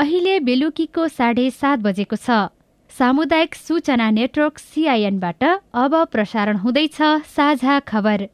अहिले बेलुकीको साढे सात बजेको छ। सामुदायिक सूचना नेटवर्क सिआइएनबाट अब प्रसारण हुँदैछ साझा खबर।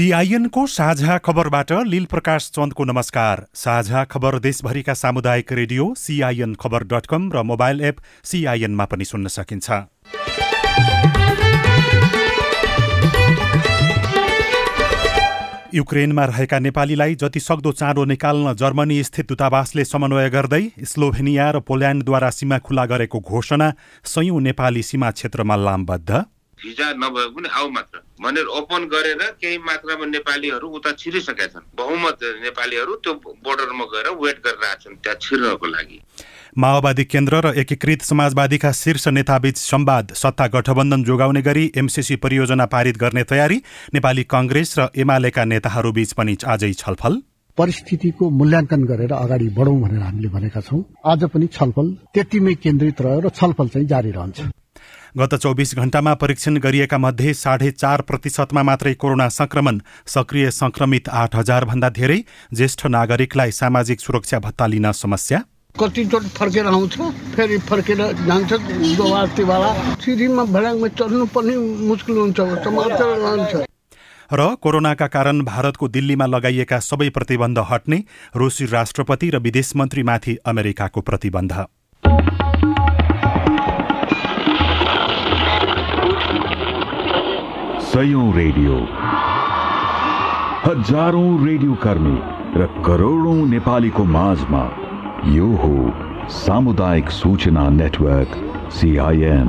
सिआइएनको साझा खबरबाट लील प्रकाश चन्दको नमस्कार। साझा खबर देशभरिका सामुदायिक रेडियो सिआइएन खबर डट कम र मोबाइल एप सिआइएनमा पनि सुन्न सकिन्छ। युक्रेनमा रहेका नेपालीलाई जति सक्दो चाँडो निकाल्न जर्मनी स्थित दूतावासले समन्वय गर्दै स्लोभेनिया र पोल्यान्डद्वारा सीमा खुला गरेको घोषणा सयौं नेपाली सीमा क्षेत्रमा लामबद्ध। भिजा नभए पनि आऊ मात्र। भनेर ओपन गरेर केही मात्रामा नेपालीहरू उता छिरिसकेका छन्। बहुमत नेपालीहरू त्यो बोर्डरमा गएर वेट गरिरहेका छन् त्यहाँ छिर्नको लागि। माओवादी केन्द्र र एकीकृत समाजवादीका शीर्ष नेताबीच संवाद सत्ता गठबन्धन जोगाउने गरी एमसिसी परियोजना पारित गर्ने तयारी नेपाली कङ्ग्रेस र एमालेका नेताहरूबीच पनि आजै छलफल। परिस्थितिको मूल्याङ्कन गरेर अगाडि बढौँ भनेर हामीले भनेका छौँ। आज पनि छलफल त्यतिमै केन्द्रित रह्यो र छलफल चाहिँ जारी रहन्छ। गत चौबिस घण्टामा परीक्षण गरिएका मध्ये साढे चार प्रतिशतमा मात्रै कोरोना संक्रमण सक्रिय संक्रमित आठ हजार भन्दा धेरै ज्येष्ठ नागरिकलाई सामाजिक सुरक्षा भत्ता लिन समस्या। कतिचोटि फर्केर आउँछ फेरि फर्केर जान्छ दोबारतीवाला सिँढीमा भड्याङमा चढ्नु पनि मुस्किल हुन्छ रहन्छ। र कोरोनाका कारण भारतको दिल्लीमा लगाइएका सबै प्रतिबन्ध हट्ने रुसी राष्ट्रपति र विदेश मन्त्रीमाथि अमेरिकाको प्रतिबन्ध। सयौं रेडियो। हजारौं रेडियो कर्मी र करोडौं नेपालीको माझमा यो हो सामुदायिक सूचना नेटवर्क सिआइएन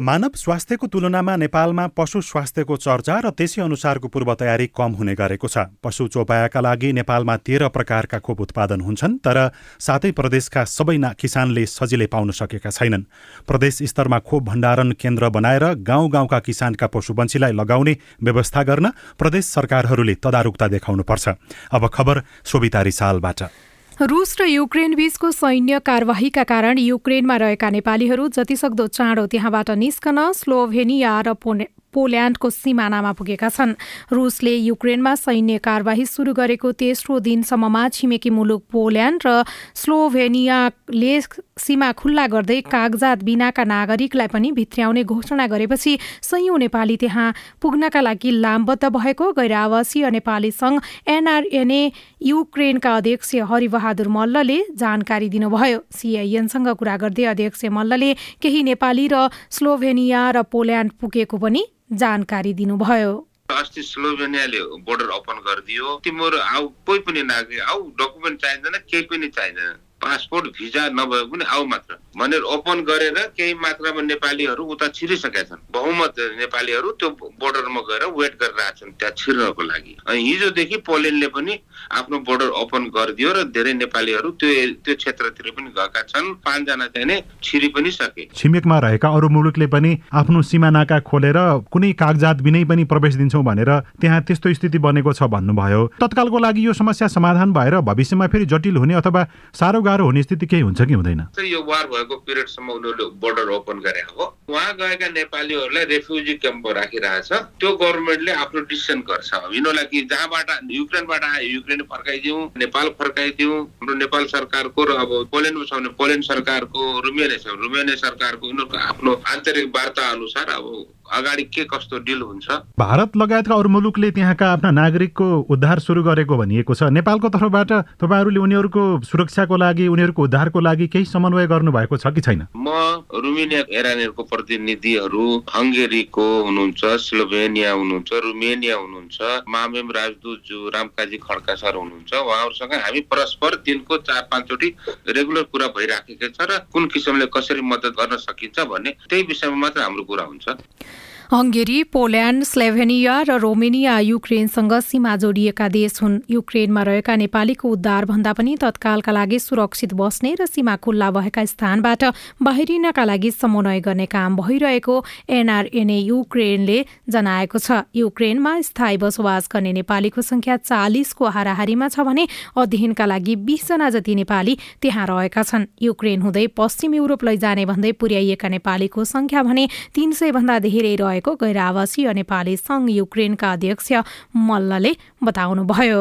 मानव स्वास्थ्यको तुलनामा नेपालमा पशु स्वास्थ्यको चर्चा र त्यसै अनुसारको पूर्व तयारी कम हुने गरेको छ। पशु चौपायाका लागि नेपालमा तेह्र प्रकारका खोप उत्पादन हुन्छन् तर सातै प्रदेशका सबै किसानले सजिलै पाउन सकेका छैनन्। प्रदेश स्तरमा खोप भण्डारण केन्द्र बनाएर गाउँ गाउँका किसानका पशुपन्छीलाई लगाउने व्यवस्था गर्न प्रदेश सरकारहरूले तदारुकता देखाउनुपर्छ। अब खबर सोभिता रिसालबाट रुस र युक्रेन बीचको सैन्य कार्यवाहीका कारण युक्रेनमा रहेका नेपालीहरू जतिसक्दो चाँडो त्यहाँबाट निस्कन स्लोभेनिया र पोल्यान्डको सिमानामा पुगेका छन्। रुसले युक्रेनमा सैन्य कार्यवाही सुरु गरेको तेस्रो दिनसम्ममा छिमेकी मुलुक पोल्यान्ड र स्लोभेनियाले सीमा खुल्ला गर्दै कागजात बिनाका नागरिकलाई पनि भित्र्याउने घोषणा गरेपछि सयौं नेपाली त्यहाँ पुग्नका लागि लामबद्ध भएको गैर आवासीय नेपाली संघ एनआरएनए युक्रेनका अध्यक्ष हरिबहादुर मल्लले जानकारी दिनुभयो। सिआइएनसँग कुरा गर्दै अध्यक्ष मल्लले केही नेपाली र स्लोभेनिया र पोल्यान्ड पुगेको पनि जानकारी दिनुभयो। अस्ति स्लोभेनियाले बोर्डर ओपन गरिदियो। तिम्रो आऊ कोही पनि नागरिक आऊ डकुमेन्ट चाहिँदैन केही पनि चाहिँदैन। पासपोर्ट भिजा नभए पनि आऊ मात्र। भनेर ओपन गरेर केही मात्रामा नेपालीहरू उता छिरिसकेका छन्। बहुमत नेपालीहरू त्यो बोर्डरमा गएर वेट गरिरहेका छन् त्यहाँ छिर्नको लागि। अनि हिजोदेखि पोल्यान्डले पनि आफ्नो बोर्डर ओपन गरिदियो र धेरै नेपालीहरू त्यो त्यो क्षेत्रतिर पनि गएका छन्। पाँचजना चाहिँ नै छिरि पनि सके। छिमेकमा रहेका अरू मुलुकले पनि आफ्नो सीमा नाका खोलेर कुनै कागजात बिनै पनि प्रवेश दिन्छौँ भनेर त्यहाँ त्यस्तो स्थिति बनेको छ भन्नुभयो। तत्कालको लागि यो समस्या समाधान भएर भविष्यमा फेरि जटिल हुने अथवा साह्रो गाह्रो हुने स्थिति केही हुन्छ कि हुँदैन? यो वार भएको पिरियडसम्म उनीहरूले बोर्डर ओपन गरे हो उहाँ गएका नेपालीहरूलाई रेफ्युजी क्याम्पमा राखिरहेछ। त्यो गभर्मेन्टले आफ्नो डिसिसन गर्छ। यिनीहरूलाई कि जहाँबाट युक्रेनबाट आयो युक्रेन फर्काइदिउँ नेपाल फर्काइदिउँ। हाम्रो नेपाल सरकारको र अब पोल्यान्डमा छ भने पोल्यान्ड सरकारको रुमेनिया छ रुमेनिया सरकारको उनीहरूको आफ्नो आन्तरिक वार्ता अनुसार अब अगाडि के कस्तो डिल हुन्छ? भारत लगायतका अरू मुलुकले त्यहाँका आफ्ना नागरिकको उद्धार सुरु गरेको भनिएको छ। नेपालको तर्फबाट तपाईँहरूले उनीहरूको सुरक्षाको लागि उनीहरूको उद्धारको लागि केही समन्वय गर्नु भएको छ कि छैन? म रुमेनिया इरानियरको प्रतिनिधिहरू हङ्गेरीको हुनुहुन्छ स्लोभेनिया हुनुहुन्छ रुमेनिया हुनुहुन्छ मामेम राजदूत जो रामकाजी खड्का सर हुनुहुन्छ उहाँहरूसँग हामी परस्पर दिनको चार पाँचचोटि रेगुलर कुरा भइराखेको छ र कुन किसिमले कसरी मद्दत गर्न सकिन्छ भन्ने त्यही विषयमा मात्र हाम्रो कुरा हुन्छ। हङ्गेरी पोल्यान्ड स्लेभेनिया र रोमेनिया युक्रेनसँग सीमा जोडिएका देश हुन्। युक्रेनमा रहेका नेपालीको उद्धार भन्दा पनि तत्कालका लागि सुरक्षित बस्ने र सीमा खुल्ला भएका स्थानबाट बाहिरिनका लागि समन्वय गर्ने काम भइरहेको एनआरएनए युक्रेनले जनाएको छ। युक्रेनमा स्थायी बसोबास गर्ने नेपालीको संख्या चालिसको हाराहारीमा छ भने अध्ययनका लागि बीसजना जति नेपाली त्यहाँ रहेका छन्। युक्रेन हुँदै पश्चिम युरोप लैजाने भन्दै पुर्याइएका नेपालीको संख्या भने तीन सय भन्दा धेरै रहेको भएको गैर आवासीय नेपाली संघ युक्रेनका अध्यक्ष मल्लले बताउनुभयो।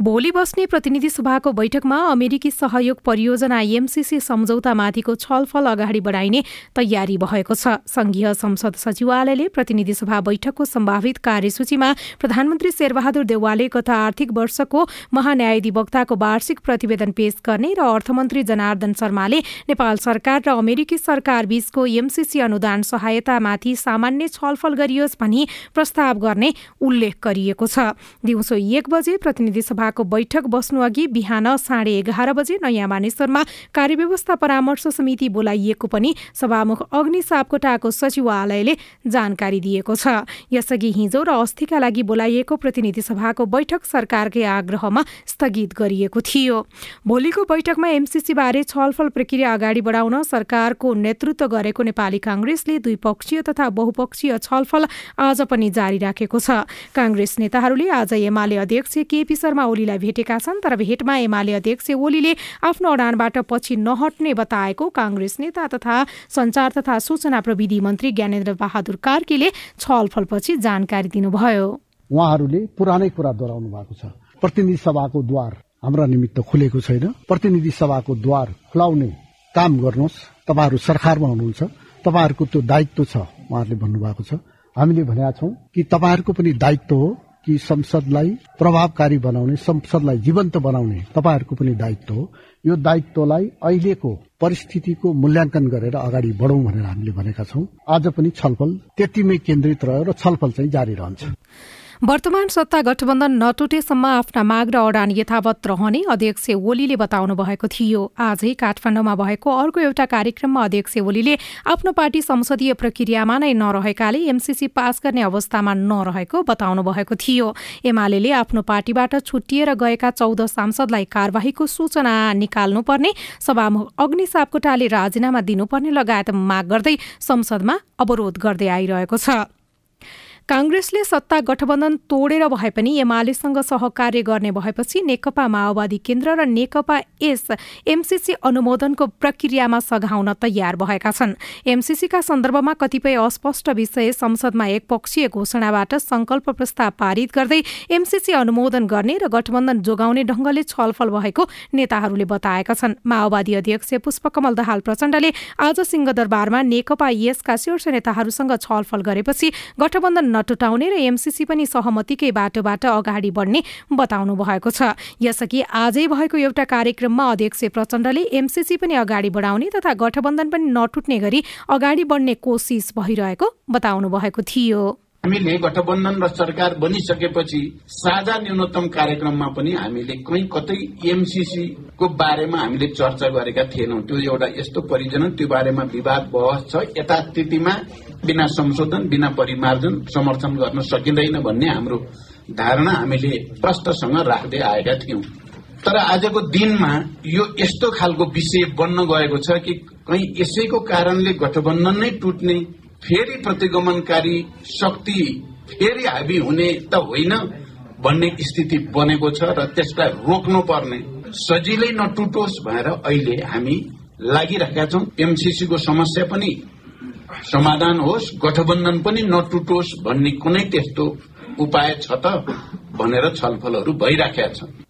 भोलि बस्ने प्रतिनिधि सभाको बैठकमा अमेरिकी सहयोग परियोजना एमसीसी सम्झौतामाथिको छलफल अगाडि बढाइने तयारी भएको छ। संघीय संसद सचिवालयले प्रतिनिधि सभा बैठकको सम्भावित कार्यसूचीमा प्रधानमन्त्री शेरबहादुर देवालले गत आर्थिक वर्षको महान्यायाधिवक्ताको वार्षिक प्रतिवेदन पेश गर्ने र अर्थमन्त्री जनार्दन शर्माले नेपाल सरकार र अमेरिकी सरकार बीचको एमसीसी अनुदान सहायतामाथि सामान्य छलफल गरियोस् भनी प्रस्ताव गर्ने उल्लेख गरिएको छ। दिउँसो एक बजे प्रतिनिधि सभा सभाको बैठक बस्नु अघि बिहान साढे एघार बजे नयाँ मानेश्वरमा कार्यव्यवस्था परामर्श समिति बोलाइएको पनि सभामुख अग्नि सापकोटाको सचिवालयले जानकारी दिएको छ। यसअघि हिजो र अस्थिका लागि बोलाइएको प्रतिनिधि सभाको बैठक सरकारकै आग्रहमा स्थगित गरिएको थियो। भोलिको बैठकमा एमसिसी बारे छलफल प्रक्रिया अगाडि बढाउन सरकारको नेतृत्व गरेको नेपाली काङ्ग्रेसले द्विपक्षीय तथा बहुपक्षीय छलफल आज पनि जारी राखेको छ। काङ्ग्रेस नेताहरूले आज एमाले अध्यक्ष केपी शर्मा ओलीलाई भेटेका छन् तर भेटमा एमाले अध्यक्ष ओलीले आफ्नो अडानबाट पछि नहट्ने बताएको काङ्ग्रेस नेता तथा संचार तथा सूचना प्रविधि मन्त्री ज्ञानेन्द्र बहादुर कार्कीले छलफलपछि जानकारी दिनुभयो। उहाँहरूले पुरानै कुरा दोहोऱ्याउनु भएको छ। प्रतिनिधि सभाको द्वार हाम्रा निमित्त खुलेको छैन। प्रतिनिधि सभाको द्वार खुलाउने काम गर्नुहोस्। तपाईँहरू सरकारमा हुनुहुन्छ। तपाईँहरूको त्यो दायित्व छ उहाँहरूले भन्नुभएको छ। हामीले भनेका छौँ कि तपाईँहरूको पनि दायित्व हो। कि संसदलाई प्रभावकारी बनाउने संसदलाई जीवन्त बनाउने तपाईँहरूको पनि दायित्व हो। यो दायित्वलाई अहिलेको परिस्थितिको मूल्याङ्कन गरेर अगाडि बढौँ भनेर हामीले भनेका छौँ। आज पनि छलफल त्यतिमै केन्द्रित रह्यो र छलफल चाहिँ जारी रहन्छ। वर्तमान सत्ता गठबन्धन नटुटेसम्म आफ्ना माग र अडान यथावत रहने अध्यक्ष ओलीले बताउनु भएको थियो। आजै काठमाडौँमा भएको अर्को एउटा कार्यक्रममा अध्यक्ष ओलीले आफ्नो पार्टी संसदीय प्रक्रियामा नै नरहेकाले एमसीसी पास गर्ने अवस्थामा नरहेको बताउनु भएको थियो। एमाले आफ्नो पार्टीबाट छुट्टिएर गएका चौध सांसदलाई कार्यवाहीको सूचना निकाल्नुपर्ने सभामुख अग्नि सापकोटाले राजीनामा दिनुपर्ने लगायत माग गर्दै संसदमा अवरोध गर्दै आइरहेको छ। काङ्ग्रेसले सत्ता गठबन्धन तोडेर भए पनि एमालेसँग सहकार्य गर्ने भएपछि नेकपा माओवादी केन्द्र र नेकपा एस एमसीसी अनुमोदनको प्रक्रियामा सघाउन तयार भएका छन्। एमसीसीका सन्दर्भमा कतिपय अस्पष्ट विषय संसदमा एकपक्षीय घोषणाबाट संकल्प प्रस्ताव पारित गर्दै एमसीसी अनुमोदन गर्ने र गठबन्धन जोगाउने ढंगले छलफल भएको नेताहरूले बताएका छन्। माओवादी अध्यक्ष पुष्पकमल दाहाल प्रचण्डले आज सिंहदरबारमा नेकपा यसका शीर्ष नेताहरूसँग छलफल गरेपछि गठबन्धन नटुटाउने र एमसिसी पनि सहमतिकै बाटोबाट अगाडि बढ्ने बताउनु भएको छ। यसअघि आजै भएको एउटा कार्यक्रममा अध्यक्ष प्रचण्डले एमसिसी पनि अगाडि बढाउने तथा गठबन्धन पनि नटुट्ने गरी अगाडि बढ्ने कोसिस भइरहेको बताउनु भएको थियो। हामीले गठबन्धन र सरकार बनिसकेपछि साझा न्यूनतम कार्यक्रममा पनि हामीले कहीँ कतै एमसीसी को बारेमा हामीले चर्चा गरेका थिएनौं। त्यो एउटा यस्तो परिजन त्यो बारेमा विवाद बहस छ। यथास्थितिमा बिना संशोधन बिना परिमार्जन समर्थन गर्न सकिँदैन भन्ने हाम्रो धारणा हामीले प्रष्टसँग राख्दै आएका थियौं। तर आजको दिनमा यो यस्तो खालको विषय बन्न गएको छ कि कहीँ यसैको कारणले गठबन्धन नै टुट्ने फेरि प्रतिगमनकारी शक्ति फेरि हाबी हुने त होइन भन्ने स्थिति बनेको छ र त्यसलाई रोक्नु पर्ने सजिलै नटुटोस् भनेर अहिले हामी लागिरहेका छौं। एमसिसीको समस्या पनि समाधान होस् गठबन्धन पनि नटुटोस् भन्ने कुनै त्यस्तो उपाय छ त भनेर छलफलहरू भइराखेका छन्।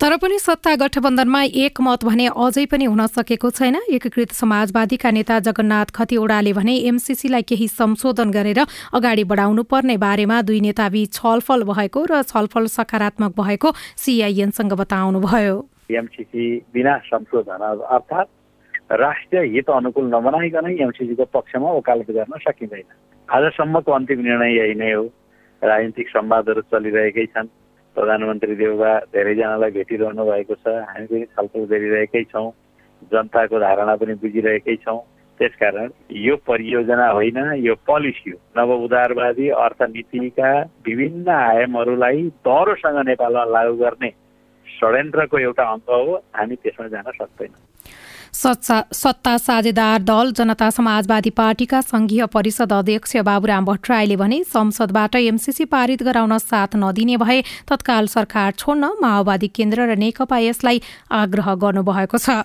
तर पनि सत्ता गठबन्धनमा एकमत भने अझै पनि हुन सकेको छैन। एकीकृत समाजवादीका नेता जगन्नाथ खतिवड़ाले भने एमसीसीलाई केही संशोधन गरेर अगाडि बढाउनु पर्ने बारेमा दुई नेताबीच छलफल भएको र छलफल सकारात्मक भएको सीआईएनसँग बताउनुभयो। एमसीसी बिना संशोधन अर्थात् राष्ट्रिय हित अनुकूल नबनाइकन एमसिसीको पक्षमा वकालत गर्न सकिँदैन। आजसम्मको अन्तिम निर्णय यही नै हो। राजनीतिक संवादहरू चलिरहेकै छन्। प्रधानमन्त्री देउबा धेरैजनालाई भेटिरहनु भएको छ। हामी पनि छलफल गरिरहेकै छौँ। जनताको धारणा पनि बुझिरहेकै छौँ। त्यसकारण यो परियोजना होइन यो पोलिसी हो। नव उदारवादी अर्थनीतिका विभिन्न आयामहरूलाई दह्रोसँग नेपालमा लागू गर्ने षड्यन्त्रको एउटा अङ्ग हो। हामी त्यसमा जान सक्दैनौँ। सत्ता साझेदार दल जनता समाजवादी पार्टीका संघीय परिषद अध्यक्ष बाबुराम भट्टराईले भने संसदबाट एमसीसी पारित गराउन साथ नदिने भए तत्काल सरकार छोड्न माओवादी केन्द्र र नेकपा यसलाई आग्रह गर्नुभएको छ।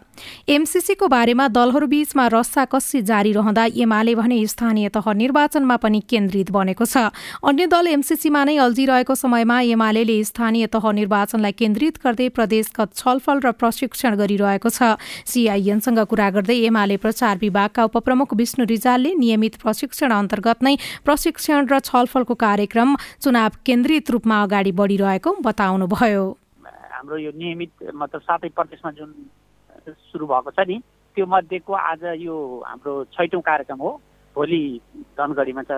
एमसीसीको बारेमा दलहरूबीचमा रस्साकस्सी जारी रहँदा एमाले भने स्थानीय तह निर्वाचनमा पनि केन्द्रित बनेको छ। अन्य दल एमसीसीमा नै अल्झिरहेको समयमा एमाले स्थानीय तह निर्वाचनलाई केन्द्रित गर्दै प्रदेशगत छलफल र प्रशिक्षण गरिरहेको छ। सीआईएन सँग कुरा गर्दै एमाले प्रचार विभागका उपप्रमुख विष्णु रिजालले नियमित प्रशिक्षण अन्तर्गत नै प्रशिक्षण र छलफलको कार्यक्रम चुनाव केन्द्रित रूपमा अगाडि बढिरहेको बताउनुभयो। हाम्रो यो नियमित मतलब सातै प्रदेशमा जुन सुरु भएको छ नि त्यो मध्येको आज यो हाम्रो छैटौँ कार्यक्रम हो। भोलि धनगढीमा छ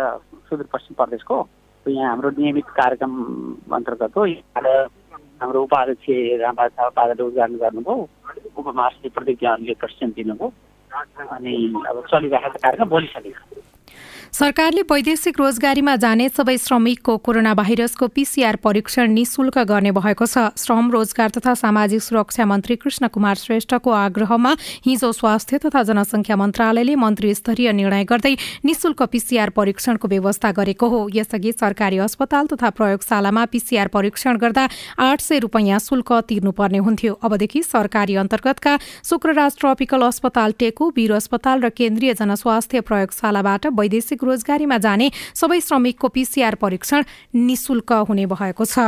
सुदूरपश्चिम प्रदेशको। यहाँ हाम्रो नियमित कार्यक्रम अन्तर्गत हो। हाम्रो उपाध्यक्ष रामबाजा उद्घाटन गर्नुभयो। उपमहासचिव प्रतिज्ञाहरूले प्रशिक्षण दिनुभयो। अनि अब चलिरहेको कार्यक्रम भोलि सकिन्छ सरकारले वैदेशिक रोजगारीमा जाने सबै श्रमिकको कोरोना भाइरसको पीसीआर परीक्षण निशुल्क गर्ने भएको छ। श्रम रोजगार तथा सामाजिक सुरक्षा मन्त्री कृष्ण कुमार श्रेष्ठको आग्रहमा हिजो स्वास्थ्य तथा जनसंख्या मन्त्रालयले मन्त्री स्तरीय निर्णय गर्दै निशुल्क पीसीआर परीक्षणको व्यवस्था गरेको हो। यसअघि सरकारी अस्पताल तथा प्रयोगशालामा पीसीआर परीक्षण गर्दा आठ सय रूपियाँ शुल्क तिर्नुपर्ने हुन्थ्यो। अबदेखि सरकारी अन्तर्गतका शुक्रराज ट्रपिकल अस्पताल टेकु वीर अस्पताल र केन्द्रीय जनस्वास्थ्य प्रयोगशालाबाट वैदेशिक रोजगारीमा जाने सबै श्रमिकको पीसीआर परीक्षण निशुल्क हुने भएको छ।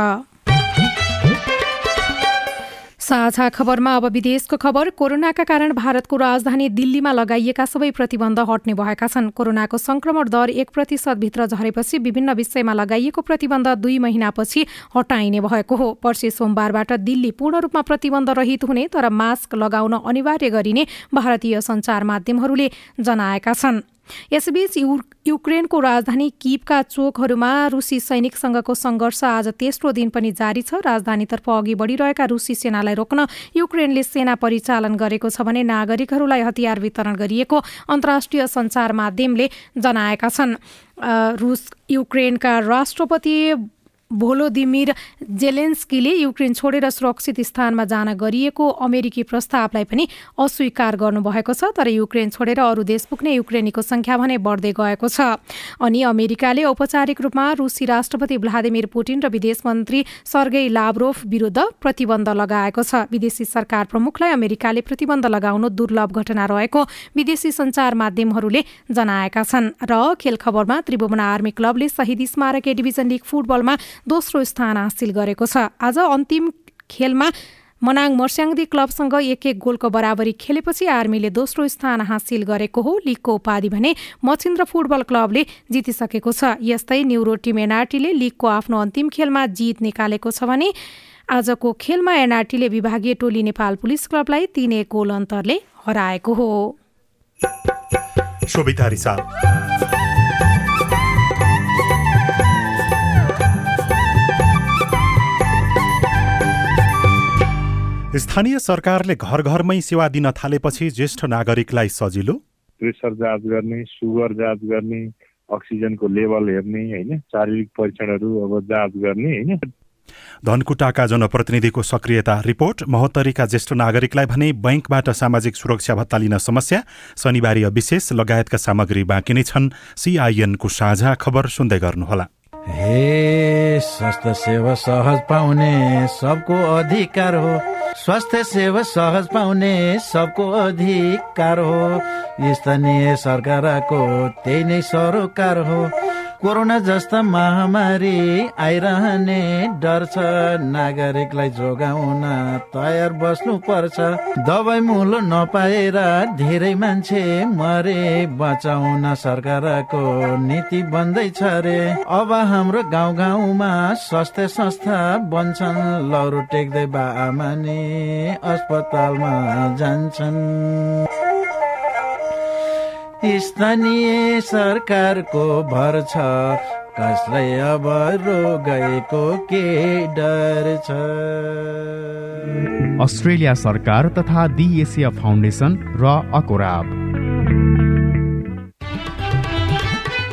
साझा खबरमा अब विदेशको खबर कोरोनाका कारण भारतको राजधानी दिल्लीमा लगाइएका सबै प्रतिबन्ध हट्ने भएका छन्। कोरोनाको संक्रमण दर एक प्रतिशतभित्र झरेपछि विभिन्न विषयमा लगाइएको प्रतिबन्ध दुई महिनापछि हटाइने भएको हो। पर्सि सोमबारबाट दिल्ली पूर्ण रूपमा प्रतिबन्ध रहित हुने तर मास्क लगाउन अनिवार्य गरिने भारतीय सञ्चार माध्यमहरूले जनाएका छन्। यसबीच युक्रेनको राजधानी किपका चोकहरूमा रुसी सैनिकसँगको सङ्घर्ष आज तेस्रो दिन पनि जारी छ। राजधानीतर्फ अघि बढिरहेका रुसी सेनालाई रोक्न युक्रेनले सेना परिचालन गरेको छ भने नागरिकहरूलाई हतियार वितरण गरिएको अन्तर्राष्ट्रिय सञ्चार माध्यमले जनाएका छन्। रुस युक्रेनका राष्ट्रपति भोलोदिमिर जेलेन्स्कीले युक्रेन छोडेर सुरक्षित स्थानमा जान गरिएको अमेरिकी प्रस्तावलाई पनि अस्वीकार गर्नुभएको छ तर युक्रेन छोडेर अरू देश पुग्ने युक्रेनीको संख्या भने बढ्दै गएको छ। अनि अमेरिकाले औपचारिक रूपमा रुसी राष्ट्रपति भ्लादिमिर पुटिन र विदेश मन्त्री सर्गेई लाभरोफ विरुद्ध प्रतिबन्ध लगाएको छ। विदेशी सरकार प्रमुखलाई अमेरिकाले प्रतिबन्ध लगाउनु दुर्लभ घटना रहेको विदेशी सञ्चार माध्यमहरूले जनाएका छन्। र खेल खबरमा त्रिभुवन आर्मी क्लबले शहीद स्मारक ए डिभिजन लिग फुटबलमा दोस्रो स्थान हासिल गरेको छ। आज अन्तिम खेलमा मनाङ मर्स्याङदी क्लबसँग एक एक गोलको बराबरी खेलेपछि आर्मीले दोस्रो स्थान हासिल गरेको हो। लिगको उपाधि भने मचिन्द्र फुटबल क्लबले जितिसकेको छ। यस्तै न्युरो टिम एनआरटीले लिगको आफ्नो अन्तिम खेलमा जित निकालेको छ भने आजको खेलमा एनआरटीले विभागीय टोली नेपाल पुलिस क्लबलाई तीन एक गोल अन्तरले हराएको हो। स्थानीय सरकारले घर घरमै सेवा दिन थालेपछि ज्येष्ठ नागरिकलाई सजिलो? प्रेसर जाँच गर्ने सुगर जाँच गर्ने अक्सिजनको लेभल हेर्ने होइन? शारीरिक परीक्षणहरू अब जाँच गर्ने होइन? धनकुटाका जनप्रतिनिधिको सक्रियता रिपोर्ट। महोत्तरीका ज्येष्ठ नागरिकलाई भने बैङ्कबाट सामाजिक सुरक्षा भत्ता लिन समस्या। शनिबारीय विशेष लगायतका सामग्री बाँकी नै छन्। सिआइएनको साझा खबर सुन्दै गर्नुहोला। हे स्वास्थ्य सेवा सहज पाउने सबको अधिकार हो। स्वास्थ्य सेवा सहज पाउने सबको अधिकार हो। स्थानीय सरकारको त्यही नै सरोकार हो। कोरोना जस्ता महामारी आइरहने डर छ नागरिकलाई जोगाउन तयार बस्नु पर्छ दबाई मुलो नपाएर धेरै मान्छे मरे। बचाउन सरकारको नीति बन्दैछ रे। अब हाम्रो गाउँ गाउँमा स्वास्थ्य संस्था बन्छन्। लौरो टेक्दै बा आमानी अस्पतालमा जान्छन्। स्थानीय सरकारको भर छ। कसलाई अब गएको के डर छ? अस्ट्रेलिया सरकार तथा दी एसिया फाउन्डेसन र अकोराब।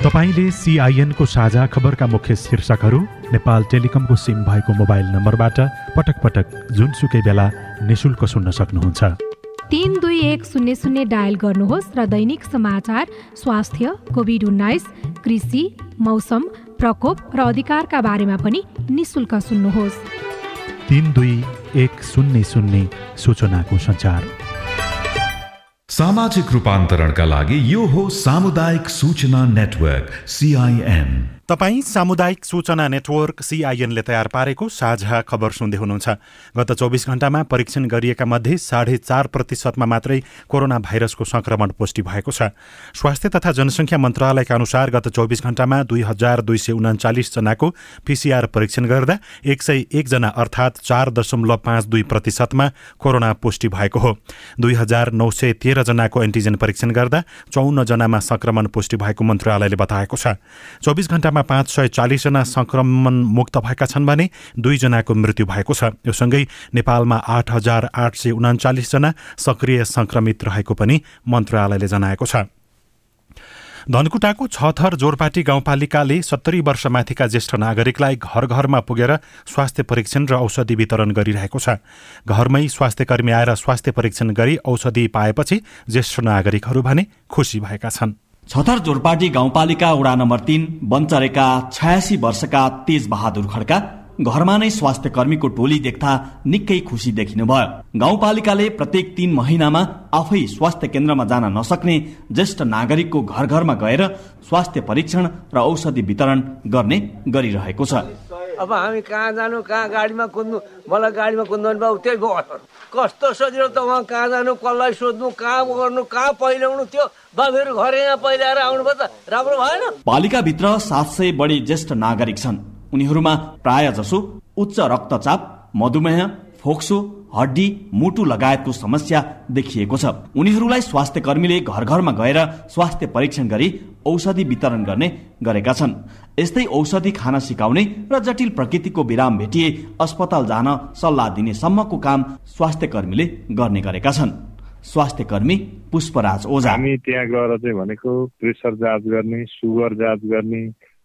तपाईँले सिआइएनको साझा खबरका मुख्य शीर्षकहरू नेपाल टेलिकमको सिम भएको मोबाइल नम्बरबाट पटक पटक जुनसुकै बेला निशुल्क सुन्न सक्नुहुन्छ। तिन दुई एक शून्य शून्य डायल गर्नुहोस् र दैनिक समाचार स्वास्थ्य कोभिड उन्नाइस कृषि मौसम प्रकोप र अधिकारका बारेमा पनि निशुल्क सुन्नुहोस्। तिन दुई एक शून्य शून्य सूचनाको सञ्चार। सामाजिक रूपान्तरणका लागि यो हो सामुदायिक सूचना नेटवर्क सिआइएन तपाईँ सामुदायिक सूचना नेटवर्क सिआइएनले तयार पारेको साझा खबर सुन्दै हुनुहुन्छ। गत चौबिस घण्टामा परीक्षण गरिएका मध्ये साढे चार प्रतिशतमा मात्रै कोरोना भाइरसको संक्रमण पुष्टि भएको छ। स्वास्थ्य तथा जनसङ्ख्या मन्त्रालयका अनुसार गत चौबिस घण्टामा दुई हजार दुई सय उनाचालिसजनाको पिसिआर परीक्षण गर्दा एक सय एकजना अर्थात् चार दशमलव पाँच दुई प्रतिशतमा कोरोना पुष्टि भएको हो। दुई हजार नौ सय तेह्रजनाको एन्टिजेन परीक्षण गर्दा चौन्नजनामा संक्रमण पुष्टि भएको मन्त्रालयले बताएको छ। चौबिस घण्टामा पाँच सय चालिसजना संक्रमण मुक्त भएका छन् भने दुईजनाको मृत्यु भएको छ। यो सँगै नेपालमा आठ हजार आठ सय उनाचालिसजना सक्रिय संक्रमित रहेको पनि मन्त्रालयले जनाएको छ। धनकुटाको छथर जोरपाटी गाउँपालिकाले सत्तरी वर्षमाथिका ज्येष्ठ नागरिकलाई घर घरमा पुगेर स्वास्थ्य परीक्षण र औषधि वितरण गरिरहेको छ। घरमै स्वास्थ्य कर्मी आएर स्वास्थ्य परीक्षण गरी औषधि पाएपछि ज्येष्ठ नागरिकहरू भने खुसी भएका छन्। छथर जोरपाटी गाउँपालिका वडा नम्बर तीन बन्चरेका छयासी वर्षका तेज बहादुर खड्का घरमा नै स्वास्थ्य कर्मीको टोली देख्दा निकै खुसी देखिनु भयो गाउँपालिकाले प्रत्येक तीन महिनामा आफै स्वास्थ्य केन्द्रमा जान नसक्ने ज्येष्ठ नागरिकको घर घरमा गएर स्वास्थ्य परीक्षण र औषधि वितरण गर्ने गरिरहेको छ। अब हामी कहाँ जानु कहाँ गाडीमा कुद्नु मलाई गाडीमा कुद्नु बाबु त्यही भयो कस्तो सजिलो त उहाँ कहाँ जानु कसलाई सोध्नु कहाँ गर्नु कहाँ पहिल्याउनु त्यो बाबुहरू घर यहाँ पहिल्याएर आउनुभयो त राम्रो भएन पालिकाभित्र सात सय बढी ज्येष्ठ नागरिक छन् उनीहरूमा प्राय जसो उच्च रक्तचाप मधुमेह फोक्सो हड्डी मुटु लगायतको समस्या देखिएको छ। उनीहरूलाई स्वास्थ्य कर्मीले घर घरमा गएर स्वास्थ्य परीक्षण गरी औषधि वितरण गर्ने गरेका छन्। यस्तै औषधि खान सिकाउने र जटिल प्रकृतिको विराम भेटिए अस्पताल जान सल्लाह दिने सम्मको काम स्वास्थ्य कर्मीले गर्ने गरेका छन्। स्वास्थ्य कर्मी पुष्पराज ओझा। हामी त्यहाँ गएर चाहिँ भनेको प्रेसर जाँच गर्ने सुगर जाँच गर्ने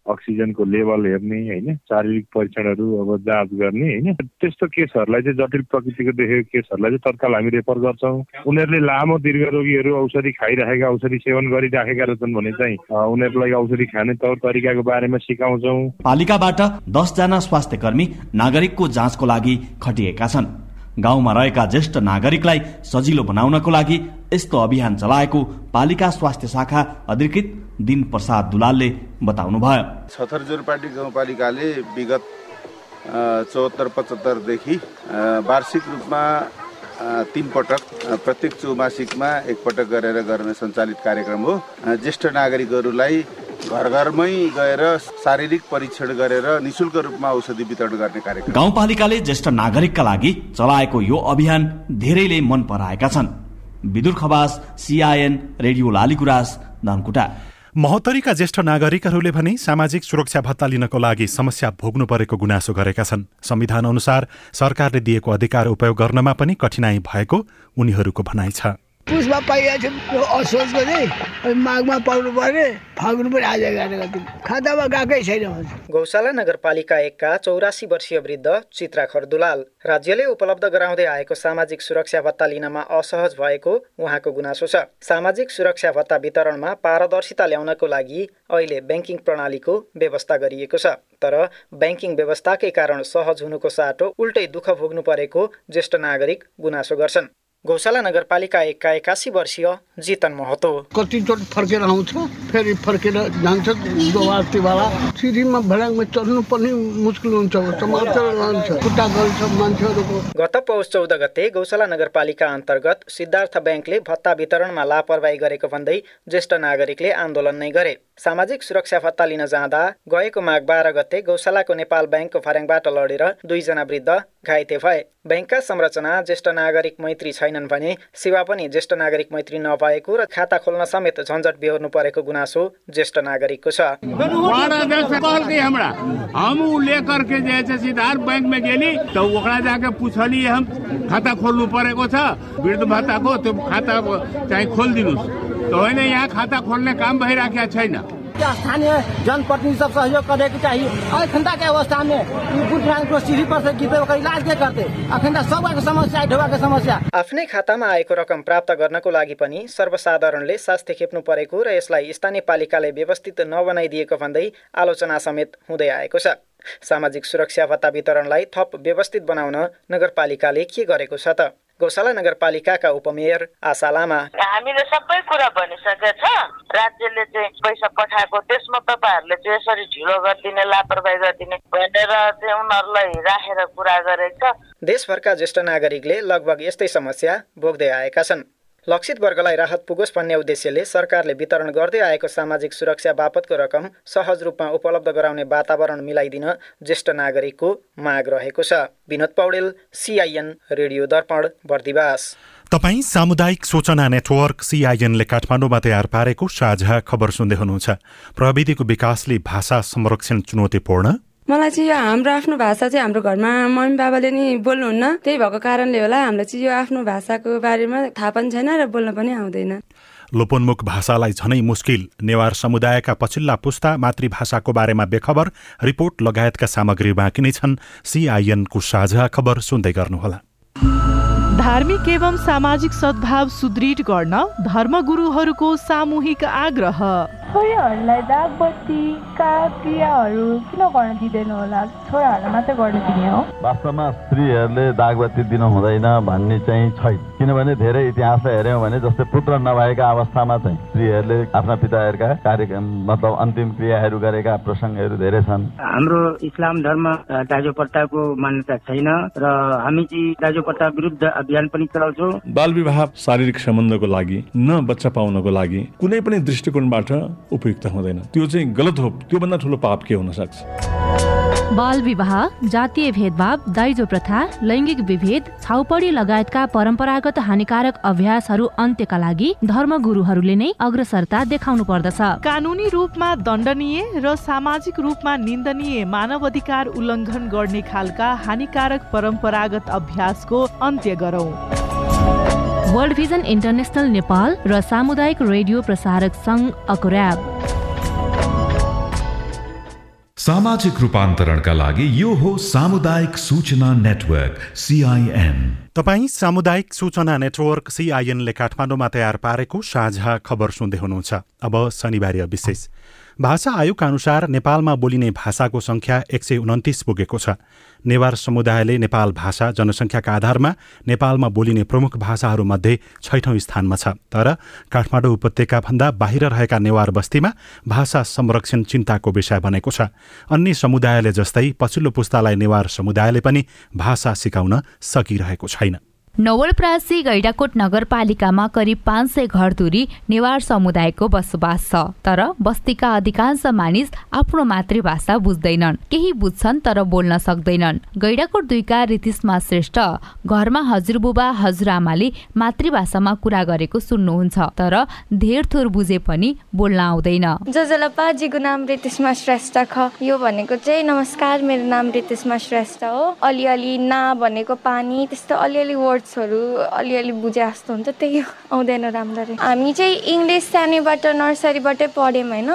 अक्सिजनको लेभल हेर्ने होइन? शारीरिक परीक्षणहरू अब जाँच गर्ने होइन? त्यस्तो केसहरूलाई चाहिँ जटिल प्रकृतिको देखेको केसहरूलाई चाहिँ तत्काल हामी रेफर गर्छौँ। उनीहरूले लामो दीर्घ रोगीहरू औषधि खाइराखेका औषधि सेवन गरिराखेका रहेछन् भने चाहिँ उनीहरूलाई औषधि खाने तौर तरिकाको बारेमा सिकाउँछौँ। पालिकाबाट दसजना स्वास्थ्य कर्मी नागरिकको जाँचको लागि खटिएका छन्। गाउँमा रहेका ज्येष्ठ नागरिकलाई सजिलो बनाउनको लागि यस्तो अभियान चलाएको पालिका स्वास्थ्य शाखा अधिकृत दिन प्रसाद दुलालले बताउनु भयो छथर जोरपाटी गाउँपालिकाले विगत चौहत्तर पचहत्तरदेखि वार्षिक रूपमा तिन पटक प्रत्येक चौमासिकमा एकपटक गरेर गर्ने सञ्चालित कार्यक्रम हो। ज्येष्ठ नागरिकहरूलाई घर घरमै गएर शारीरिक परीक्षण गरेर निशुल्क रूपमा औषधि वितरण गर्ने कार्यक्रम। गाउँपालिकाले ज्येष्ठ नागरिकका लागि चलाएको यो अभियान धेरैले मन पराएका छन्। Bidur Khawas CIN radio Laligurans Dhankuta. महोत्तरीका ज्येष्ठ नागरिकहरूले भने सामाजिक सुरक्षा भत्ता लिनको लागि समस्या भोग्नु परेको गुनासो गरेका छन्। संविधान अनुसार सरकारले दिएको अधिकार उपयोग गर्नमा पनि कठिनाई भएको उनीहरूको भनाइ छ। पुसमा पाइएको थियो असोजको चाहिँ माघमा पाउनु पर्ने फागुन पनि आज गएको खातामा गएकै छैन गौशाला नगरपालिका एकका चौरासी वर्षीय वृद्ध चित्रा खरदुलाल राज्यले उपलब्ध गराउँदै आएको सामाजिक सुरक्षा भत्ता लिनमा असहज भएको उहाँको गुनासो छ। सामाजिक सुरक्षा भत्ता वितरणमा पारदर्शिता ल्याउनको लागि अहिले ब्याङ्किङ प्रणालीको व्यवस्था गरिएको छ। तर ब्याङ्किङ व्यवस्थाकै कारण सहज हुनुको साटो उल्टै दुःख भोग्नु परेको ज्येष्ठ नागरिक गुनासो गर्छन्। गौशाला नगरपालिका एकका एकासी वर्षीय जितन महतो। कतिचोटि फर्केर आउँछ फेरि फर्केर जान्छ दोबारतीवाला सिँढीमा भड्याङमा चढ्नु पनि मुस्किल हुन्छ खुट्टा गल्छ मान्छेहरूको। गत पौष चौध गते गौशाला नगरपालिका अन्तर्गत सिद्धार्थ ब्याङ्कले भत्ता वितरणमा लापरवाही गरेको भन्दै ज्येष्ठ नागरिकले आन्दोलन नै गरे। सामाजिक सुरक्षा भत्ता लिन जाँदा गएको माघ बाह्र गते गौशालाको नेपाल ब्याङ्कको फार्याङबाट लडेर दुईजना वृद्ध घाइते भए। ब्याङ्कका संरचना ज्येष्ठ नागरिक मैत्री छैनन् भने सेवा पनि ज्येष्ठ नागरिक मैत्री नपाएको र खाता खोल्न समेत झन्झट बेहोर्नु परेको गुनासो ज्येष्ठ नागरिकको छ। हम लेकर के जे सिद्धार्थ बैंक में गेली तो ओकरा जाके पूछली हम खाता खोल्नु परेको छ वृद्ध भत्ताको त्यो खाता चाहिँ खोलिदिनुहोस् त होइन यहाँ खाता खोल्ने काम भइराखेको छैन। क्या स्थानीय जनप्रतिनिधि सब सहयोग करेके चाहिए अखन के अवस्था में को सीढ़ी पर से ओकर इलाज के करते। अखन सबैको समस्या ढोबाको समस्या। आफ्नै खातामा आएको रकम प्राप्त गर्नको लागि पनि सर्वसाधारणले शास्ति खेप्नु परेको र यसलाई स्थानीय पालिकाले व्यवस्थित नबनाइदिएको भन्दै आलोचना समेत हुँदै आएको छ। सामाजिक सुरक्षा भत्ता वितरणलाई थप व्यवस्थित बनाउन नगरपालिकाले के गरेको छ त? गौशाला नगरपालिकाका उपमेयर आशा लामा। हामीले सबै कुरा भनिसकेका छ राज्यले चाहिँ पैसा पठाएको त्यसमा तपाईँहरूले चाहिँ यसरी ढिलो गरिदिने लापरवाही गरिदिने भनेर चाहिँ उनीहरूलाई राखेर कुरा गरेको छ। देशभरका ज्येष्ठ नागरिकले लगभग यस्तै समस्या भोग्दै आएका छन्। लक्षित वर्गलाई राहत पुगोस् भन्ने उद्देश्यले सरकारले वितरण गर्दै आएको सामाजिक सुरक्षा बापतको रकम सहज रूपमा उपलब्ध गराउने वातावरण मिलाइदिन ज्येष्ठ नागरिकको माग रहेको छ। Vinod Poudel CIN radio Darpan Bardibas. तपाईँ सामुदायिक सूचना नेटवर्क सिआइएनले काठमाडौँमा तयार पारेको साझा खबर सुन्दै हुनुहुन्छ। प्रविधिको विकासले भाषा संरक्षण चुनौतीपूर्ण। मलाई चाहिँ यो हाम्रो आफ्नो भाषा चाहिँ हाम्रो घरमा मम्मी बाबाले नि बोल्नुहुन्न। त्यही भएको कारणले होला हामीलाई चाहिँ यो आफ्नो भाषाको बारेमा थाहा पनि छैन र बोल्न पनि आउँदैन। लोपोन्मुख भाषालाई झनै मुस्किल। नेवार समुदायका पछिल्ला पुस्ता मातृभाषाको बारेमा बेखबर रिपोर्ट लगायतका सामग्री बाँकी नै छन्। सिआइएनको साझा खबर सुन्दै गर्नुहोला। धार्मिक एवं सामाजिक सद्भाव सुदृढ गर्न धर्मगुरुहरूको सामूहिक आग्रह। छोरीहरूलाई दागबत्तीका क्रियाहरू किन गर्न दिँदैन होला? छोराहरूलाई मात्रै गर्न दिने हो। वास्तवमा स्त्रीहरूले दागबत्ती दिनु हुँदैन भन्ने चाहिँ छैन। किनभने धेरै इतिहासलाई हेऱ्यौँ भने जस्तै पुत्र नभएका अवस्थामा चाहिँ स्त्रीहरूले आफ्ना पिताहरूका कार्यक्रम मतलब अन्तिम क्रियाहरू गरेका प्रसङ्गहरू धेरै छन्। हाम्रो इस्लाम धर्म दाजु प्रताको मान्यता छैन र हामी चाहिँ दाजु प्रता विरुद्ध अभियान पनि चलाउँछौँ। बाल विवाह शारीरिक सम्बन्धको लागि न बच्चा पाउनको लागि कुनै पनि दृष्टिकोणबाट उपयुक्त हुँदैन। त्यो चाहिँ गलत हो। त्योभन्दा ठुलो पाप के हुन सक्छ? बाल विवाह जातीय भेदभाव दाइजो प्रथा लैङ्गिक विभेद छाउपडी लगायतका परम्परागत हानिकारक अभ्यासहरू अन्त्यका लागि धर्म गुरुहरूले नै अग्रसरता देखाउनु पर्दछ। कानुनी रूपमा दण्डनीय र सामाजिक रूपमा निन्दनीय मानव अधिकार उल्लङ्घन गर्ने खालका हानिकारक परम्परागत अभ्यासको अन्त्य गरौँ। वर्ल्ड भिजन इन्टरनेसनल नेपाल र सामुदायिक रेडियो प्रसारक सङ्घ अकुराब सामाजिक रूपान्तरणका लागि यो हो सामुदायिक सूचना नेटवर्क सिआइएन तपाईँ सामुदायिक सूचना नेटवर्क सिआइएनले काठमाडौँमा तयार पारेको साझा खबर सुन्दै हुनुहुन्छ। अब शनिबार विशेष। भाषा आयोगका अनुसार नेपालमा बोलिने भाषाको संख्या एक सय उन्तिस पुगेको छ। नेवार समुदायले नेपाल भाषा जनसङ्ख्याका आधारमा नेपालमा बोलिने प्रमुख भाषाहरूमध्ये छैठौँ स्थानमा छ। तर काठमाडौँ उपत्यकाभन्दा बाहिर रहेका नेवार बस्तीमा भाषा संरक्षण चिन्ताको विषय बनेको छ। अन्य समुदायले जस्तै पछिल्लो पुस्तालाई नेवार समुदायले पनि भाषा सिकाउन सकिरहेको छैन। नवलप्रासी गैडाकोट नगरपालिकामा करिब पाँच सय घरधुरी नेवार समुदायको बसोबास छ। तर बस्तीका अधिकांश मानिस आफ्नो मातृभाषा बुझ्दैनन्। केही बुझ्छन् तर बोल्न सक्दैनन्। गैडाकोट दुईका रितिसमा श्रेष्ठ। घरमा हजुरबुबा हजुरआमाले मातृभाषामा कुरा गरेको सुन्नुहुन्छ। तर धेर थोर बुझे पनि बोल्न आउँदैन। जजलपाजीको नाम रितिसमा श्रेष्ठ ख। यो भनेको चाहिँ नमस्कार मेरो नाम रितिसमा श्रेष्ठ हो। अलिअलि ना भनेको पानी त्यस्तो अलिअलि वर्ड वर्ड्सहरू अलिअलि बुझे जस्तो हुन्छ त्यही आउँदैन राम्ररी। हामी चाहिँ इङ्ग्लिस सानैबाट नर्सरीबाटै पढ्यौँ होइन?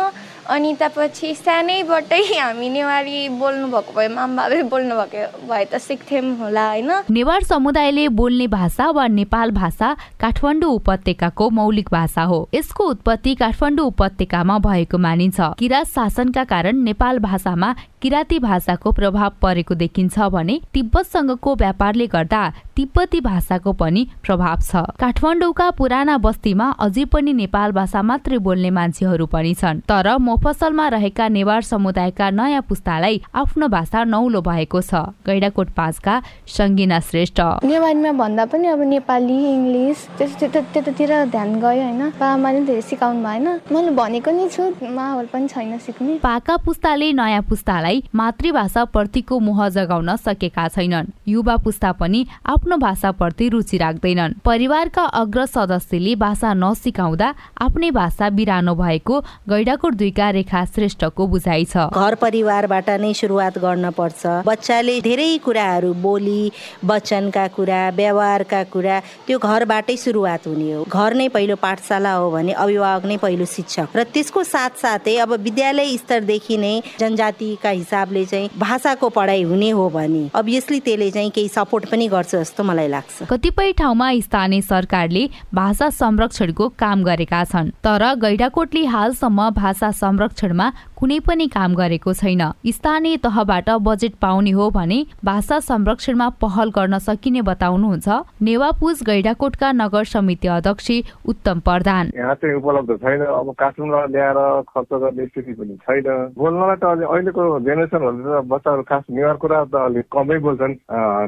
अनि त्यसपछि सानैबाटै हामी नेवारी बोल्नु भएको भए मामबाबे बोल्नु भएको भए त सिक्थ्यौँ होला होइन? नेवार समुदायले बोल्ने भाषा वा नेपाल भाषा काठमाडौँ उपत्यकाको मौलिक भाषा हो। यसको उत्पत्ति काठमाडौँ उपत्यकामा भएको मानिन्छ। किराँत शासनका कारण नेपाल भाषामा किराँती भाषाको प्रभाव परेको देखिन्छ भने तिब्बतसँगको व्यापारले गर्दा तिब्बती भाषाको पनि प्रभाव छ। काठमाडौँका पुराना बस्तीमा अझै पनि नेपाल भाषा मात्रै बोल्ने मान्छेहरू पनि छन्। तर मोफसलमा रहेका नेवार समुदायका नयाँ पुस्तालाई आफ्नो भाषा नौलो भएको छ। गैडाकोट पाँचका सङ्गिना श्रेष्ठ। नेवारीमा भन्दा पनि अब नेपाली इङ्ग्लिस त्यतातिर ध्यान गयो होइन। बाबामाले धेरै सिकाउनु भएन मैले भनेको नि छु माहौल पनि छैन सिक्ने। पाका पुस्ताले नयाँ पुस्तालाई मातृभाषा प्रतिको मोह जगाउन सकेका छैनन्। युवा पुस्ता पनि आफ्नो भाषाप्रति रुचि राख्दैनन्। परिवारका अग्र सदस्यले भाषा नसिकाउँदा आफ्नै भाषा बिरानो भएको गैडाकोट दुईका रेखा श्रेष्ठको बुझाइ छ। घर परिवारबाट नै सुरुवात गर्न पर्छ। बच्चाले धेरै कुराहरू बोली वचनका कुरा व्यवहारका कुरा त्यो घरबाटै सुरुवात हुने हो। घर नै पहिलो पाठशाला हो भने अभिभावक नै पहिलो शिक्षक। र त्यसको साथसाथै अब विद्यालय स्तरदेखि नै जनजातिका हिसाबले चाहिँ भाषाको पढाइ हुने हो भने अभियसली त्यसले चाहिँ केही सपोर्ट पनि गर्छ जस्तो मलाई लाग्छ। कतिपय ठाउँमा स्थानीय सरकारले भाषा संरक्षणको काम गरेका छन् तर गैडाकोटले हालसम्म भाषा संरक्षणमा कुनै पनि काम गरेको छैन। स्थानीय तहबाट बजेट पाउने हो भने भाषा संरक्षणमा पहल गर्न सकिने बताउनुहुन्छ नेवापुज गैडाकोटका नगर समिति अध्यक्ष उत्तम प्रधान। यहाँ चाहिँ उपलब्ध छैन। अब काठमाडौँ ल्याएर खर्च गर्ने स्थिति पनि छैन। बोल्नलाई त अहिलेको जेनेरेसनहरूले त बच्चाहरू खास नेवार कुरा त अलिक कमै बोल्छन्।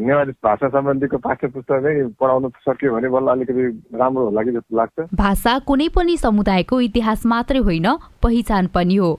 नेवारी भाषा सम्बन्धीको पाठ्य पुस्तकै पढाउन सक्यो भने बल्ल अलिकति राम्रो होला कि जस्तो लाग्छ। भाषा कुनै पनि समुदायको इतिहास मात्रै होइन पहिचान पनि हो।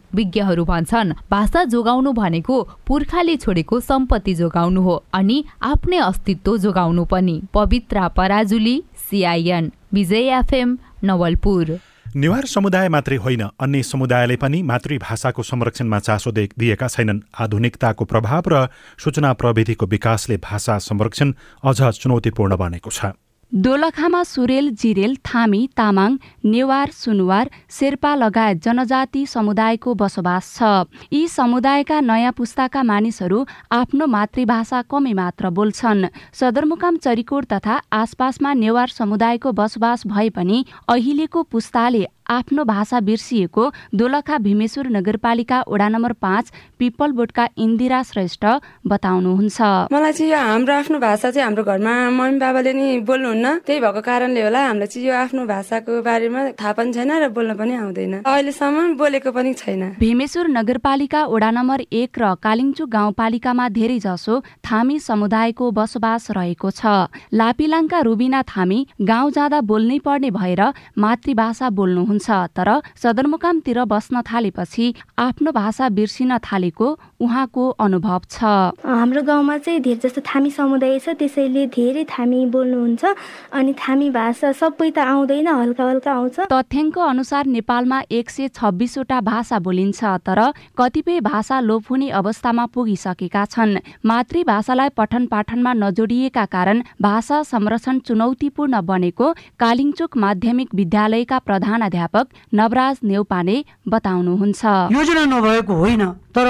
विज्ञहरू भन्छन्। भाषा जोगाउनु भनेको पुर्खाले छोडेको सम्पत्ति जोगाउनु हो अनि आफ्नै अस्तित्व जोगाउनु पनि। Pavitra Parajuli CIN Vijay FM Nawalpur. Newar समुदाय मात्रै होइन अन्य समुदायले पनि मातृभाषाको संरक्षणमा चासो दिएका छैनन्। आधुनिकताको प्रभाव र सूचना प्रविधिको विकासले भाषा संरक्षण अझ चुनौतीपूर्ण बनेको छ। दोलखामा सुरेल जिरेल थामी तामाङ नेवार सुनुवार शेर्पा लगायत जनजाति समुदायको बसोबास छ। यी समुदायका नयाँ पुस्ताका मानिसहरू आफ्नो मातृभाषा कमै मात्र बोल्छन्। सदरमुकाम चरिकोट तथा आसपासमा नेवार समुदायको बसोबास भए पनि अहिलेको पुस्ताले आफ्नो भाषा बिर्सिएको दोलखा भीमेश्वर नगरपालिका वडा नम्बर पाँच पिपल बोर्डका इन्दिरा श्रेष्ठ बताउनुहुन्छ। मलाई चाहिँ यो हाम्रो आफ्नो भाषा चाहिँ हाम्रो घरमा मम्मी बाबाले नि बोल्नुहुन्न। त्यही भएको कारणले होला हामीलाई चाहिँ यो आफ्नो भाषाको बारेमा थाहा पनि छैन र बोल्न पनि आउँदैन। अहिलेसम्म बोलेको पनि छैन। भीमेश्वर नगरपालिका वडा नम्बर एक र कालिङचुक गाउँपालिकामा धेरै जसो थामी समुदायको बसोबास रहेको छ। लापिलाङका रुबिना थामी गाउँ जाँदा बोल्नै पर्ने भएर मातृभाषा बोल्नुहुन्छ। हुन्छ तर सदरमुकामतिर बस्न थालेपछि आफ्नो भाषा बिर्सिन थालेको उहाँको अनुभव छ। हाम्रो गाउँमा चाहिँ धेरै जस्तो थामी समुदाय छ त्यसैले धेरै थामी बोल्नुहुन्छ अनि थामी भाषा सबै त आउँदैन हल्का हल्का आउँछ। तथ्याङ्क अनुसार नेपालमा एक सय छब्बिसवटा भाषा बोलिन्छ तर कतिपय भाषा लोप हुने अवस्थामा पुगिसकेका छन्। मातृभाषालाई पठन पाठनमा नजोडिएका कारण भाषा संरक्षण चुनौतीपूर्ण बनेको कालिङचोक माध्यमिक विद्यालयका प्रधानाध्यापक प्राध्यापक नवराज नेउपाने बताउनुहुन्छ। योजना नभएको होइन तर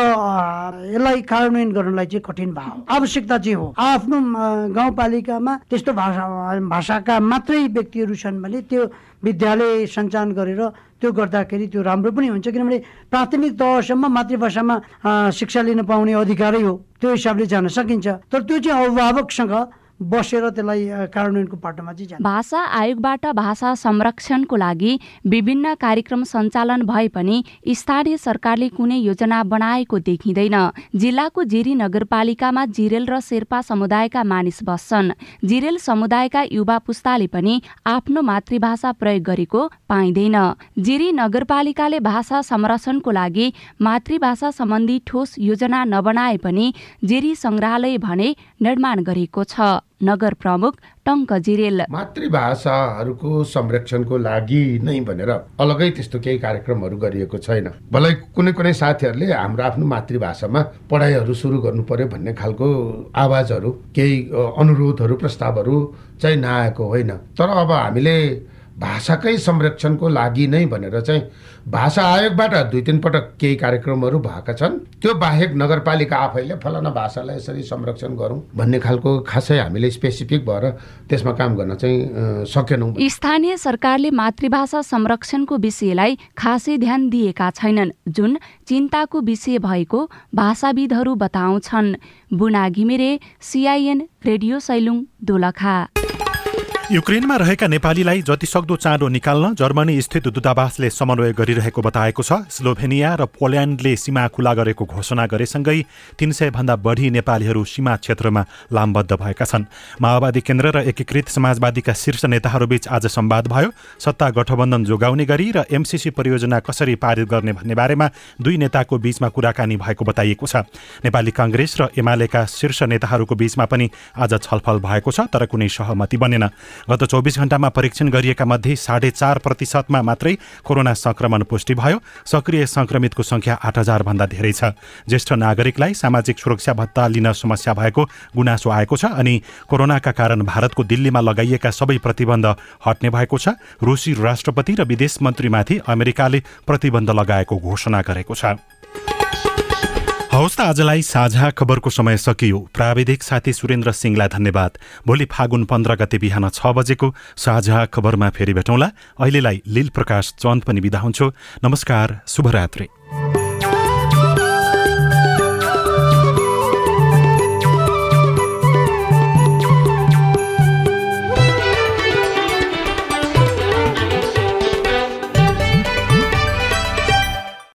यसलाई कार्यान्वयन गर्नलाई चाहिँ कठिन भयो आवश्यकता चाहिँ हो। आफ्नो गाउँपालिकामा त्यस्तो भाषा भाषाका मात्रै व्यक्तिहरू छन् भने त्यो विद्यालय सञ्चालन गरेर त्यो गर्दाखेरि त्यो राम्रो पनि हुन्छ किनभने प्राथमिक तहसम्म मातृभाषामा शिक्षा लिन पाउने अधिकारै हो त्यो हिसाबले जान सकिन्छ। तर त्यो चाहिँ अभिभावकसँग बसेर त्यसलाई कार्यान्वयनको पाटोमा चाहिँ भाषा आयोगबाट भाषा संरक्षणको लागि विभिन्न कार्यक्रम सञ्चालन भए पनि स्थानीय सरकारले कुनै योजना बनाएको देखिँदैन। जिल्लाको जिरी नगरपालिकामा जिरेल र शेर्पा समुदायका मानिस बस्छन्। जिरेल समुदायका युवा पुस्ताले पनि आफ्नो मातृभाषा प्रयोग गरेको पाइँदैन। जिरी नगरपालिकाले भाषा संरक्षणको लागि मातृभाषा सम्बन्धी ठोस योजना नबनाए पनि जिरी संग्रहालय भने निर्माण गरेको छ। नगर प्रमुख टङ्क जिरेल मातृभाषाहरूको संरक्षणको लागि नै भनेर अलगै त्यस्तो केही कार्यक्रमहरू गरिएको छैन। भलै कुनै कुनै साथीहरूले हाम्रो आफ्नो मातृभाषामा पढाइहरू सुरु गर्नु पर्यो भन्ने खालको आवाजहरू केही अनुरोधहरू प्रस्तावहरू चाहिँ नआएको होइन। तर अब हामीले भाषाकै संरक्षणको लागि नै भनेर चाहिँ भाषा आयोगबाट दुई तिन पटक केही कार्यक्रमहरू भएका छन्। त्यो बाहेक नगरपालिका आफैले फलाना भाषालाई यसरी संरक्षण गरौँ भन्ने खालको खासै हामीले स्पेसिफिक भएर त्यसमा काम गर्न चाहिँ सकेनौँ। स्थानीय सरकारले मातृभाषा संरक्षणको विषयलाई खासै ध्यान दिएका छैनन्। जुन चिन्ताको विषय भएको भाषाविदहरू बताउँछन्। Buna Ghimire CIN radio Sailung Dolakha. युक्रेनमा रहेका नेपालीलाई जतिसक्दो चाँडो निकाल्न जर्मनी स्थित दूतावासले समन्वय गरिरहेको बताएको छ। स्लोभेनिया र पोल्यान्डले सीमा खुला गरेको घोषणा गरेसँगै तीन सय भन्दा बढी नेपालीहरू सीमा क्षेत्रमा लामबद्ध भएका छन्। माओवादी केन्द्र र एकीकृत समाजवादीका शीर्ष नेताहरूबीच आज संवाद भयो। सत्ता गठबन्धन जोगाउने गरी र एमसिसी परियोजना कसरी पारित गर्ने भन्ने बारेमा दुई नेताको बीचमा कुराकानी भएको बताइएको छ। नेपाली काङ्ग्रेस र एमालेका शीर्ष नेताहरूको बीचमा पनि आज छलफल भएको छ तर कुनै सहमति बनेन। गत चौबिस घण्टामा परीक्षण गरिएका मध्ये साढे चार प्रतिशतमा मात्रै कोरोना संक्रमण पुष्टि भयो। सक्रिय संक्रमितको सङ्ख्या आठ हजारभन्दा धेरै छ। ज्येष्ठ नागरिकलाई सामाजिक सुरक्षा भत्ता लिन समस्या भएको गुनासो आएको छ अनि कोरोनाका कारण भारतको दिल्लीमा लगाइएका सबै प्रतिबन्ध हट्ने भएको छ। रुसी राष्ट्रपति र विदेश मन्त्रीमाथि अमेरिकाले प्रतिबन्ध लगाएको घोषणा गरेको छ। हवस् त आजलाई साझा खबरको समय सकियो। प्राविधिक साथी सुरेन्द्र सिंहलाई धन्यवाद। भोलि फागुन पन्ध्र गते बिहान छ बजेको साझा खबरमा फेरि भेटौँला। अहिलेलाई लील प्रकाश चन्द पनि बिदा हुन्छु। नमस्कार शुभरात्री।